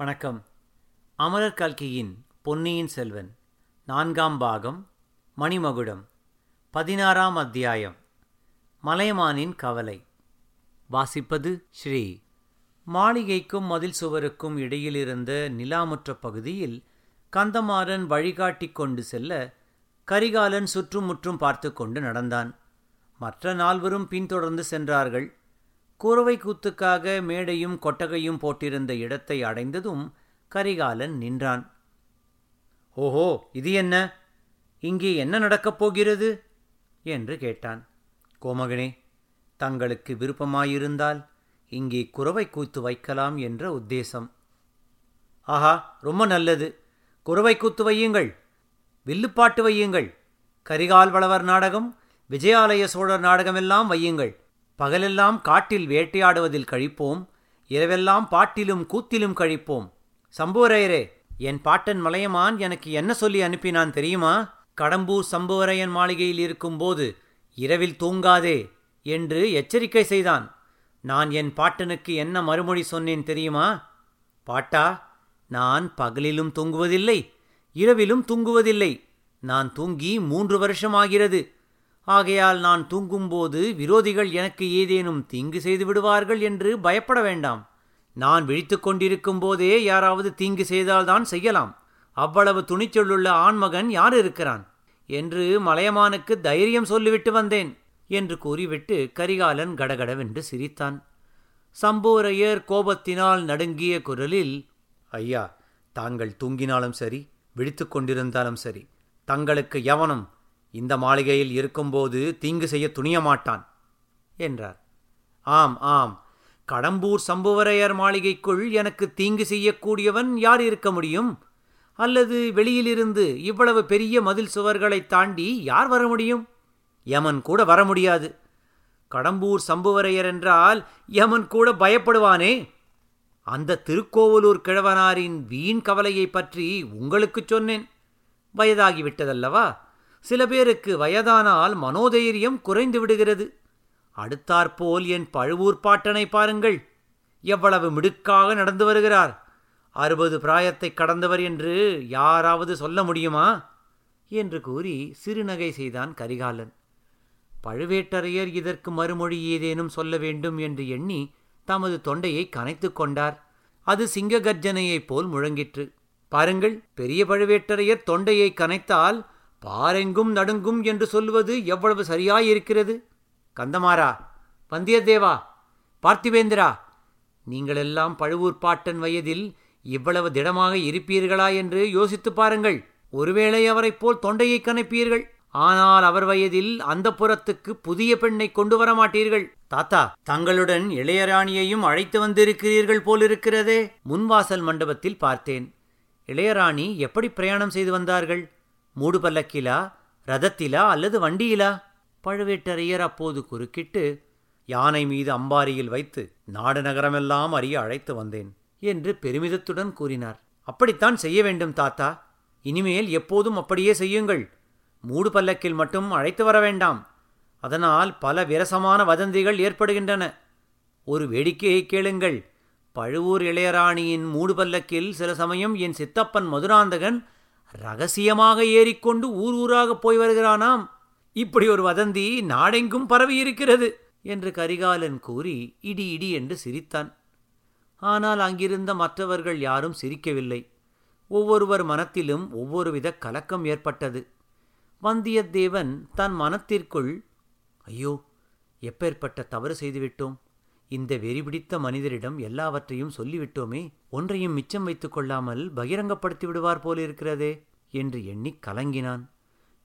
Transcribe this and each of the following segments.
வணக்கம். அமரர் கல்கியின் பொன்னியின் செல்வன் நான்காம் பாகம் மணிமகுடம் பதினாறாம் அத்தியாயம் மலையமானின் கவலை. வாசிப்பது ஸ்ரீ மாளிகைக்கும் மதில் சுவருக்கும் இடையிலிருந்த நிலாமுற்ற பகுதியில் கந்தமாறன் வழிகாட்டிக் கொண்டு செல்ல கரிகாலன் சுற்றுமுற்றும் பார்த்து கொண்டு நடந்தான். மற்ற நால்வரும் பின்தொடர்ந்து சென்றார்கள். குறவை கூத்துக்காக மேடையும் கொட்டகையும் போட்டிருந்த இடத்தை அடைந்ததும் கரிகாலன் நின்றான். ஓஹோ இது என்ன? இங்கே என்ன நடக்கப் போகிறது? என்று கேட்டான். கோமகனே தங்களுக்கு விருப்பமாயிருந்தால் இங்கே குறவை கூத்து வைக்கலாம் என்ற உத்தேசம். ஆஹா ரொம்ப நல்லது. குறவை கூத்து வையுங்கள். வில்லுப்பாட்டு வையுங்கள். கரிகால் வளவர் நாடகம் விஜயாலய சோழர் நாடகமெல்லாம் வையுங்கள். பகலெல்லாம் காட்டில் வேட்டையாடுவதில் கழிப்போம் இரவெல்லாம் பாட்டிலும் கூத்திலும் கழிப்போம். சம்புவரையரே என் பாட்டன் மலையமான் எனக்கு என்ன சொல்லி அனுப்பினான் தெரியுமா? கடம்பூர் சம்புவரையன் மாளிகையில் இருக்கும்போது இரவில் தூங்காதே என்று எச்சரிக்கை செய்தான். நான் என் பாட்டனுக்கு என்ன மறுமொழி சொன்னேன் தெரியுமா? பாட்டா நான் பகலிலும் தூங்குவதில்லை இரவிலும் தூங்குவதில்லை. நான் தூங்கி மூன்று வருஷமாகிறது. ஆகையால் நான் தூங்கும்போது விரோதிகள் எனக்கு ஏதேனும் தீங்கு செய்து விடுவார்கள் என்று பயப்பட வேண்டாம். நான் விழித்து கொண்டிருக்கும் போதே யாராவது தீங்கு செய்தால்தான் செய்யலாம். அவ்வளவு துணிச்சொல்லுள்ள ஆண்மகன் யார் இருக்கிறான்? என்று மலையமானுக்கு தைரியம் சொல்லிவிட்டு வந்தேன் என்று கூறிவிட்டு கரிகாலன் கடகடவென்று சிரித்தான். சம்போரையர் கோபத்தினால் நடுங்கிய குரலில் ஐயா தாங்கள் தூங்கினாலும் சரி விழித்து கொண்டிருந்தாலும் சரி தங்களுக்கு எவனும் இந்த மாளிகையில் இருக்கும்போது தீங்கு செய்ய துணிய மாட்டான் என்றார். ஆம் ஆம். கடம்பூர் சம்புவரையர் மாளிகைக்குள் எனக்கு தீங்கு செய்யக்கூடியவன் யார் இருக்க முடியும்? அல்லது வெளியிலிருந்து இவ்வளவு பெரிய மதில் சுவர்களை தாண்டி யார் வர முடியும்? யமன் கூட வர முடியாது. கடம்பூர் சம்புவரையர் என்றால் யமன் கூட பயப்படுவானே? அந்த திருக்கோவலூர் கிழவனாரின் வீண் கவலையை பற்றி உங்களுக்குச் சொன்னேன். வயதாகிவிட்டதல்லவா? சில பேருக்கு வயதானால் மனோதைரியம் குறைந்து விடுகிறது. அடுத்தாற்போல் என் பழுவூர் பாட்டனை பாருங்கள். எவ்வளவு மிடுக்காக நடந்து வருகிறார். அறுபது பிராயத்தை கடந்தவர் என்று யாராவது சொல்ல முடியுமா? என்று கூறி சிறுநகை செய்தான் கரிகாலன். பழுவேட்டரையர் இதற்கு மறுமொழி ஏதேனும் சொல்ல வேண்டும் என்று எண்ணி தமது தொண்டையை கனைத்து கொண்டார். அது சிங்க கர்ஜனையைப் போல் முழங்கிற்று. பாருங்கள் பெரிய பழுவேட்டரையர் தொண்டையை கனைத்தால் பாரெங்கும் நடுங்கும் என்று சொல்வது எவ்வளவு சரியாயிருக்கிறது? கந்தமாரா வந்தியத்தேவா பார்த்திவேந்திரா நீங்களெல்லாம் பழுவூர் பாட்டன் வயதில் இவ்வளவு திடமாக இருப்பீர்களா என்று யோசித்துப் பாருங்கள். ஒருவேளை அவரைப் போல் தொண்டையை கணப்பீர்கள் ஆனால் அவர் வயதில் அந்த புறத்துக்கு புதிய பெண்ணை கொண்டு வர மாட்டீர்கள். தாத்தா தங்களுடன் இளையராணியையும் அழைத்து வந்திருக்கிறீர்கள் போலிருக்கிறதே. முன்வாசல் மண்டபத்தில் பார்த்தேன். இளையராணி எப்படி பிரயாணம் செய்து வந்தார்கள்? மூடு பல்லக்கிலா ரதத்திலா அல்லது வண்டியிலா? பழுவேட்டரையர் அப்போது குறுக்கிட்டு யானை மீது அம்பாரியில் வைத்து நாடு நகரமெல்லாம் அறிய அழைத்து வந்தேன் என்று பெருமிதத்துடன் கூறினார். அப்படித்தான் செய்ய வேண்டும் தாத்தா. இனிமேல் எப்போதும் அப்படியே செய்யுங்கள். மூடு பல்லக்கில் மட்டும் அழைத்து வர வேண்டாம். அதனால் பல விரசமான வதந்திகள் ஏற்படுகின்றன. ஒரு வேடிக்கையை கேளுங்கள். பழுவூர் இளையராணியின் மூடு பல்லக்கில் சில சமயம் என் சித்தப்பன் மதுராந்தகன் ரகசியமாக ஏறிக்கொண்டு ஊர் ஊராக போய் வருகிறானாம். இப்படி ஒரு வதந்தி நாடெங்கும் பரவியிருக்கிறது என்று கரிகாலன் கூறி இடி இடி என்று சிரித்தான். ஆனால் அங்கிருந்த மற்றவர்கள் யாரும் சிரிக்கவில்லை. ஒவ்வொருவர் மனத்திலும் ஒவ்வொருவித கலக்கம் ஏற்பட்டது. வந்தியத்தேவன் தன் மனத்திற்குள் ஐயோ எப்பேற்பட்ட தவறு செய்துவிட்டோம். இந்த வெறிபிடித்த மனிதரிடம் எல்லாவற்றையும் சொல்லிவிட்டோமே ஒன்றையும் மிச்சம் வைத்துக் கொள்ளாமல் பகிரங்கப்படுத்தி விடுவார் போலிருக்கிறதே என்று எண்ணி கலங்கினான்.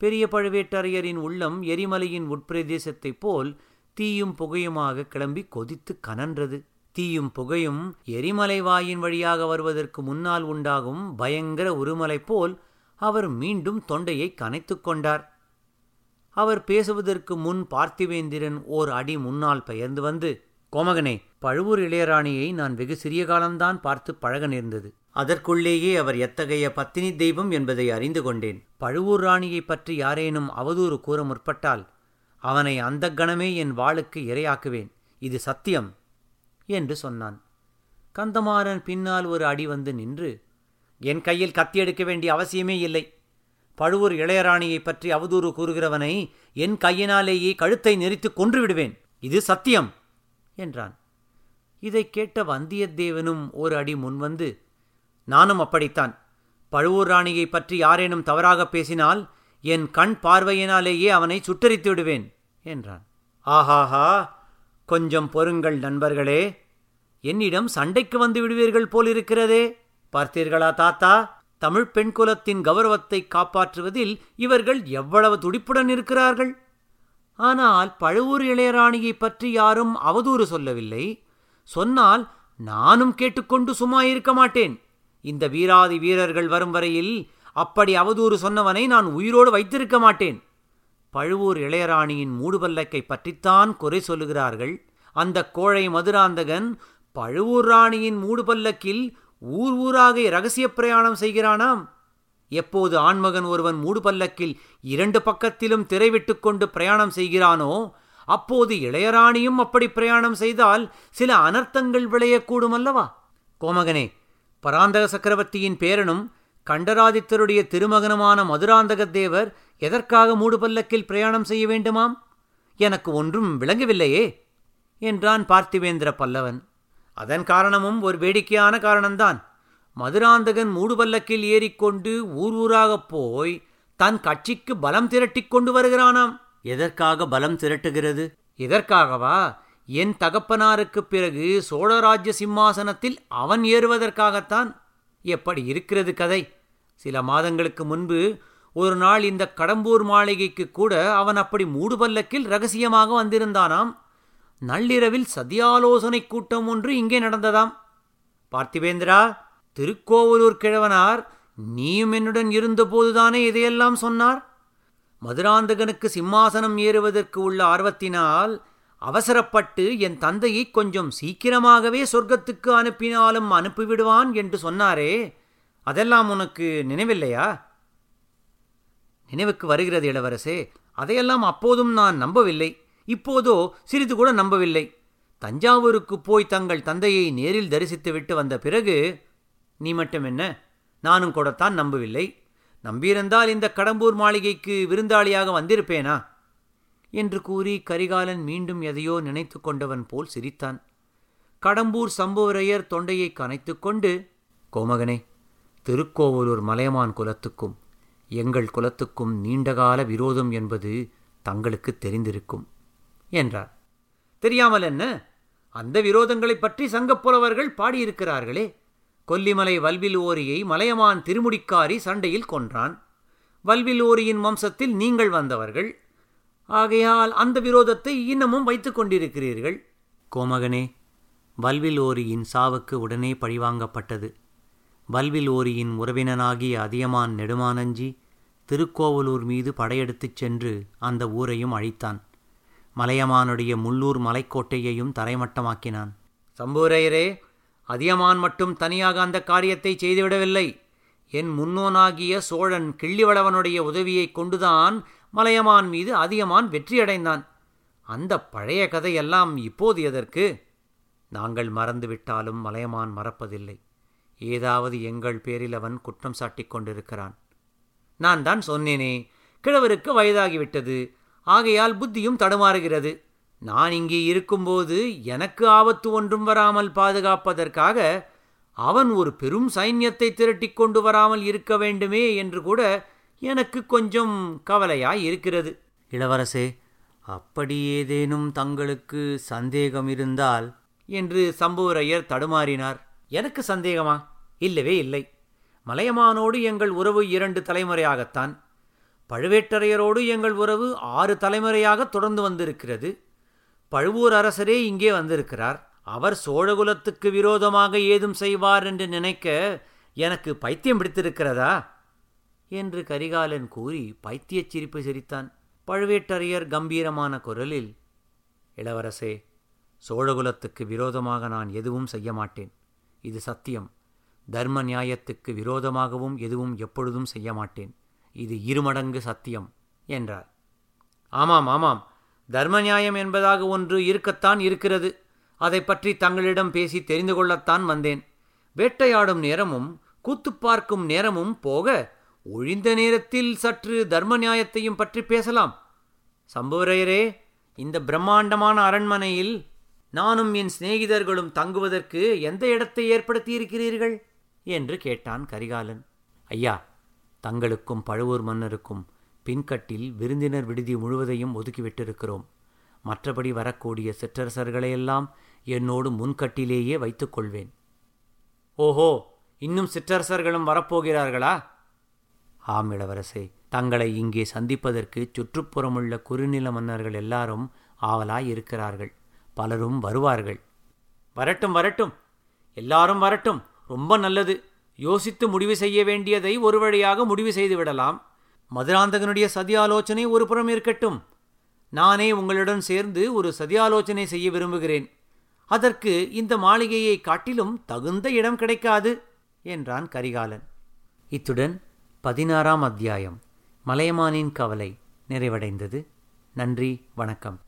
பெரிய பழுவேட்டரையரின் உள்ளம் எரிமலையின் உட்பிரதேசத்தைப் போல் தீயும் புகையுமாக கிளம்பி கொதித்து கனன்றது. தீயும் புகையும் எரிமலை வாயின் வழியாக வருவதற்கு முன்னால் உண்டாகும் பயங்கர உருமலை போல் அவர் மீண்டும் தொண்டையை கனைத்து கொண்டார். அவர் பேசுவதற்கு முன் பார்த்திவேந்திரன் ஓர் அடி முன்னால் பெயர்ந்து வந்து கோமகனே பழுவூர் இளையராணியை நான் வெகு சிறிய காலம்தான் பார்த்து பழக நேர்ந்தது. அதற்குள்ளேயே அவர் எத்தகைய பத்தினி தெய்வம் என்பதை அறிந்து கொண்டேன். பழுவூர் ராணியை பற்றி யாரேனும் அவதூறு கூற முற்பட்டால் அவனை அந்த கணமே என் வாளுக்கு இரையாக்குவேன். இது சத்தியம் என்று சொன்னான். கந்தமாறன் பின்னால் ஒரு அடி வந்து நின்று என் கையில் கத்தி எடுக்க வேண்டிய அவசியமே இல்லை. பழுவூர் இளையராணியைப் பற்றி அவதூறு கூறுகிறவனை என் கையினாலேயே கழுத்தை நெறித்து கொன்று விடுவேன். இது சத்தியம் என்றான். இதைக் கேட்ட வந்தியத்தேவனும் ஒரு அடி முன்வந்து நானும் அப்படித்தான். பழுவூர் ராணியைப் பற்றி யாரேனும் தவறாக பேசினால் என் கண் பார்வையினாலேயே அவனை சுட்டரித்து விடுவேன் என்றான். ஆஹாஹா! கொஞ்சம் பொறுங்கள் நண்பர்களே. என்னிடம் சண்டைக்கு வந்து விடுவீர்கள் போலிருக்கிறதே. பார்த்தீர்களா தாத்தா? தமிழ் பெண் குலத்தின் கௌரவத்தை காப்பாற்றுவதில் இவர்கள் எவ்வளவு துடிப்புடன் இருக்கிறார்கள். ஆனால் பழுவூர் இளையராணியைப் பற்றி யாரும் அவதூறு சொல்லவில்லை. சொன்னால் நானும் கேட்டுக்கொண்டு சும்மா இருக்க மாட்டேன். இந்த வீராதி வீரர்கள் வரும் வரையில் அப்படி அவதூறு சொன்னவனை நான் உயிரோடு வைத்திருக்க மாட்டேன். பழுவூர் இளையராணியின் மூடுபல்லக்கை பற்றித்தான் குறை சொல்லுகிறார்கள். அந்த கோழை மதுராந்தகன் பழுவூர் ராணியின் மூடுபல்லக்கில் ஊர் ஊராக இரகசிய பிரயாணம் செய்கிறானாம். எப்போது ஆண்மகன் ஒருவன் மூடுபல்லக்கில் இரண்டு பக்கத்திலும் திரைவிட்டு கொண்டு பிரயாணம் செய்கிறானோ அப்போது இளையராணியும் அப்படி பிரயாணம் செய்தால் சில அனர்த்தங்கள் விளையக்கூடும் அல்லவா? கோமகனே பராந்தக சக்கரவர்த்தியின் பேரனும் கண்டராதித்தருடைய திருமகனுமான மதுராந்தக தேவர் எதற்காக மூடுபல்லக்கில் பிரயாணம் செய்ய வேண்டுமாம்? எனக்கு ஒன்றும் விளங்கவில்லையே என்றான் பார்த்திவேந்திர பல்லவன். அதன் காரணமும் ஒரு வேடிக்கையான காரணம்தான். மதுராந்தகன் மூடுபல்லக்கில் ஏறிக்கொண்டு ஊர் ஊராகப் போய் தன் கட்சிக்கு பலம் திரட்டிக் கொண்டு வருகிறானாம். எதற்காக பலம் திரட்டுகிறது? எதற்காகவா? என் தகப்பனாருக்குப் பிறகு சோழராஜ்ய சிம்மாசனத்தில் அவன் ஏறுவதற்காகத்தான். எப்படி இருக்கிறது கதை? சில மாதங்களுக்கு முன்பு ஒரு நாள் இந்த கடம்பூர் மாளிகைக்கு கூட அவன் அப்படி மூடுபல்லக்கில் ரகசியமாக வந்திருந்தானாம். நள்ளிரவில் சதியாலோசனை கூட்டம் ஒன்று இங்கே நடந்ததாம். பார்த்திவேந்திரா திருக்கோவலூர் கிழவனார் நீயும் என்னுடன் இருந்தபோதுதானே இதையெல்லாம் சொன்னார்? மதுராந்தகனுக்கு சிம்மாசனம் ஏறுவதற்கு உள்ள ஆர்வத்தினால் அவசரப்பட்டு என் தந்தையை கொஞ்சம் சீக்கிரமாகவே சொர்க்கத்துக்கு அனுப்பினாலும் அனுப்பிவிடுவான் என்று சொன்னாரே அதெல்லாம் உனக்கு நினைவில்லையா? நினைவுக்கு வருகிறது இளவரசே அதையெல்லாம் அப்போதும் நான் நம்பவில்லை இப்போதோ சிறிது கூட நம்பவில்லை. தஞ்சாவூருக்கு போய் தங்கள் தந்தையை நேரில் தரிசித்துவிட்டு வந்த பிறகு நீ மட்டும் என்ன? நானும் கூடத்தான் நம்பவில்லை. நம்பியிருந்தால் இந்த கடம்பூர் மாளிகைக்கு விருந்தாளியாக வந்திருப்பேனா? என்று கூறி கரிகாலன் மீண்டும் எதையோ நினைத்து கொண்டவன் போல் சிரித்தான். கடம்பூர் சம்புவரையர் தொண்டையை கனைத்து கொண்டு கோமகனே திருக்கோவலூர் மலையமான் குலத்துக்கும் எங்கள் குலத்துக்கும் நீண்டகால விரோதம் என்பது தங்களுக்கு தெரிந்திருக்கும் என்றார். தெரியாமல் என்ன? அந்த விரோதங்களைப் பற்றி சங்கப்புலவர்கள் பாடியிருக்கிறார்களே! கொல்லிமலை வல்வில் ஓரியை மலையமான் திருமுடிக்காரி சண்டையில் கொன்றான். வல்வில் ஓரியின் வம்சத்தில் நீங்கள் வந்தவர்கள். ஆகையால் அந்த விரோதத்தை இன்னமும் வைத்துக் கொண்டிருக்கிறீர்கள். கோமகனே வல்வில் ஓரியின் சாவுக்கு உடனே பழிவாங்கப்பட்டது. வல்வில் ஓரியின் உறவினனாகிய அதியமான் நெடுமானஞ்சி திருக்கோவலூர் மீது படையெடுத்துச் சென்று அந்த ஊரையும் அழித்தான். மலையமானுடைய முள்ளூர் மலைக்கோட்டையையும் தரைமட்டமாக்கினான். சம்பூரையரே அதியமான் மட்டும் தனியாக அந்த காரியத்தை செய்துவிடவில்லை. என் முன்னோனாகிய சோழன் கிள்ளிவளவனுடைய உதவியைக் கொண்டுதான் மலையமான் மீது அதியமான் வெற்றியடைந்தான். அந்த பழைய கதையெல்லாம் இப்போது எதற்கு? நாங்கள் மறந்துவிட்டாலும் மலையமான் மறப்பதில்லை. ஏதாவது எங்கள் பேரில் அவன் குற்றம் சாட்டிக் கொண்டிருக்கிறான். நான் தான் சொன்னேனே கிழவருக்கு வயதாகிவிட்டது. ஆகையால் புத்தியும் தடுமாறுகிறது. நான் இங்கே இருக்கும்போது எனக்கு ஆபத்து ஒன்றும் வராமல் பாதுகாப்பதற்காக அவன் ஒரு பெரும் சைன்யத்தை திரட்டிக் கொண்டு வராமல் இருக்க வேண்டுமே என்று கூட எனக்கு கொஞ்சம் கவலையாய் இருக்கிறது. இளவரசே அப்படி ஏதேனும் தங்களுக்கு சந்தேகம் இருந்தால்? என்று சம்புவரையர் தடுமாறினார். எனக்கு சந்தேகமா? இல்லவே இல்லை. மலையமானோடு எங்கள் உறவு இரண்டு தலைமுறையாகத்தான். பழுவேட்டரையரோடு எங்கள் உறவு ஆறு தலைமுறையாக தொடர்ந்து வந்திருக்கிறது. பழுவூர் அரசரே இங்கே வந்திருக்கிறார். அவர் சோழகுலத்துக்கு விரோதமாக ஏதும் செய்வார் என்று நினைக்க எனக்கு பைத்தியம் பிடித்திருக்கிறதா? என்று கரிகாலன் கூறி பைத்தியச் சிரிப்பு சிரித்தான். பழுவேட்டரையர் கம்பீரமான குரலில் இளவரசே சோழகுலத்துக்கு விரோதமாக நான் எதுவும் செய்ய மாட்டேன். இது சத்தியம். தர்ம நியாயத்துக்கு விரோதமாகவும் எதுவும் எப்பொழுதும் செய்ய மாட்டேன். இது இருமடங்கு சத்தியம் என்றார். ஆமாம் ஆமாம். தர்ம நியாயம் என்பதாக ஒன்று இருக்கத்தான் இருக்கிறது. அதை பற்றி தங்களிடம் பேசி தெரிந்து கொள்ளத்தான் வந்தேன். வேட்டையாடும் நேரமும் கூத்து பார்க்கும் நேரமும் போக ஒழிந்த நேரத்தில் சற்று தர்ம நியாயத்தையும் பற்றி பேசலாம். சம்புவரையரே இந்த பிரம்மாண்டமான அரண்மனையில் நானும் என் சிநேகிதர்களும் தங்குவதற்கு எந்த இடத்தை ஏற்படுத்தியிருக்கிறீர்கள்? என்று கேட்டான் கரிகாலன். ஐயா தங்களுக்கும் பழுவூர் மன்னருக்கும் பின்கட்டில் விருந்தினர் விடுதி முழுவதையும் ஒதுக்கிவிட்டிருக்கிறோம். மற்றபடி வரக்கூடிய சிற்றரசர்களையெல்லாம் என்னோடு முன்கட்டிலேயே வைத்துக் கொள்வேன் ஓஹோ இன்னும் சிற்றரசர்களும் வரப்போகிறார்களா? ஆம் இளவரசே தங்களை இங்கே சந்திப்பதற்கு சுற்றுப்புறமுள்ள குறுநில மன்னர்கள் எல்லாரும் ஆவலாய் இருக்கிறார்கள். பலரும் வருவார்கள். வரட்டும் வரட்டும். எல்லாரும் வரட்டும். ரொம்ப நல்லது. யோசித்து முடிவு செய்ய வேண்டியதை ஒரு வழியாக முடிவு செய்து விடலாம். மதுராந்தகனுடைய சதியாலோசனை ஒரு புறம் இருக்கட்டும். நானே உங்களுடன் சேர்ந்து ஒரு சதியாலோசனை செய்ய விரும்புகிறேன். அதற்கு இந்த மாளிகையை காட்டிலும் தகுந்த இடம் கிடைக்காது என்றான் கரிகாலன். இத்துடன் பதினாறாம் அத்தியாயம் மலையமானின் கவலை நிறைவடைந்தது. நன்றி வணக்கம்.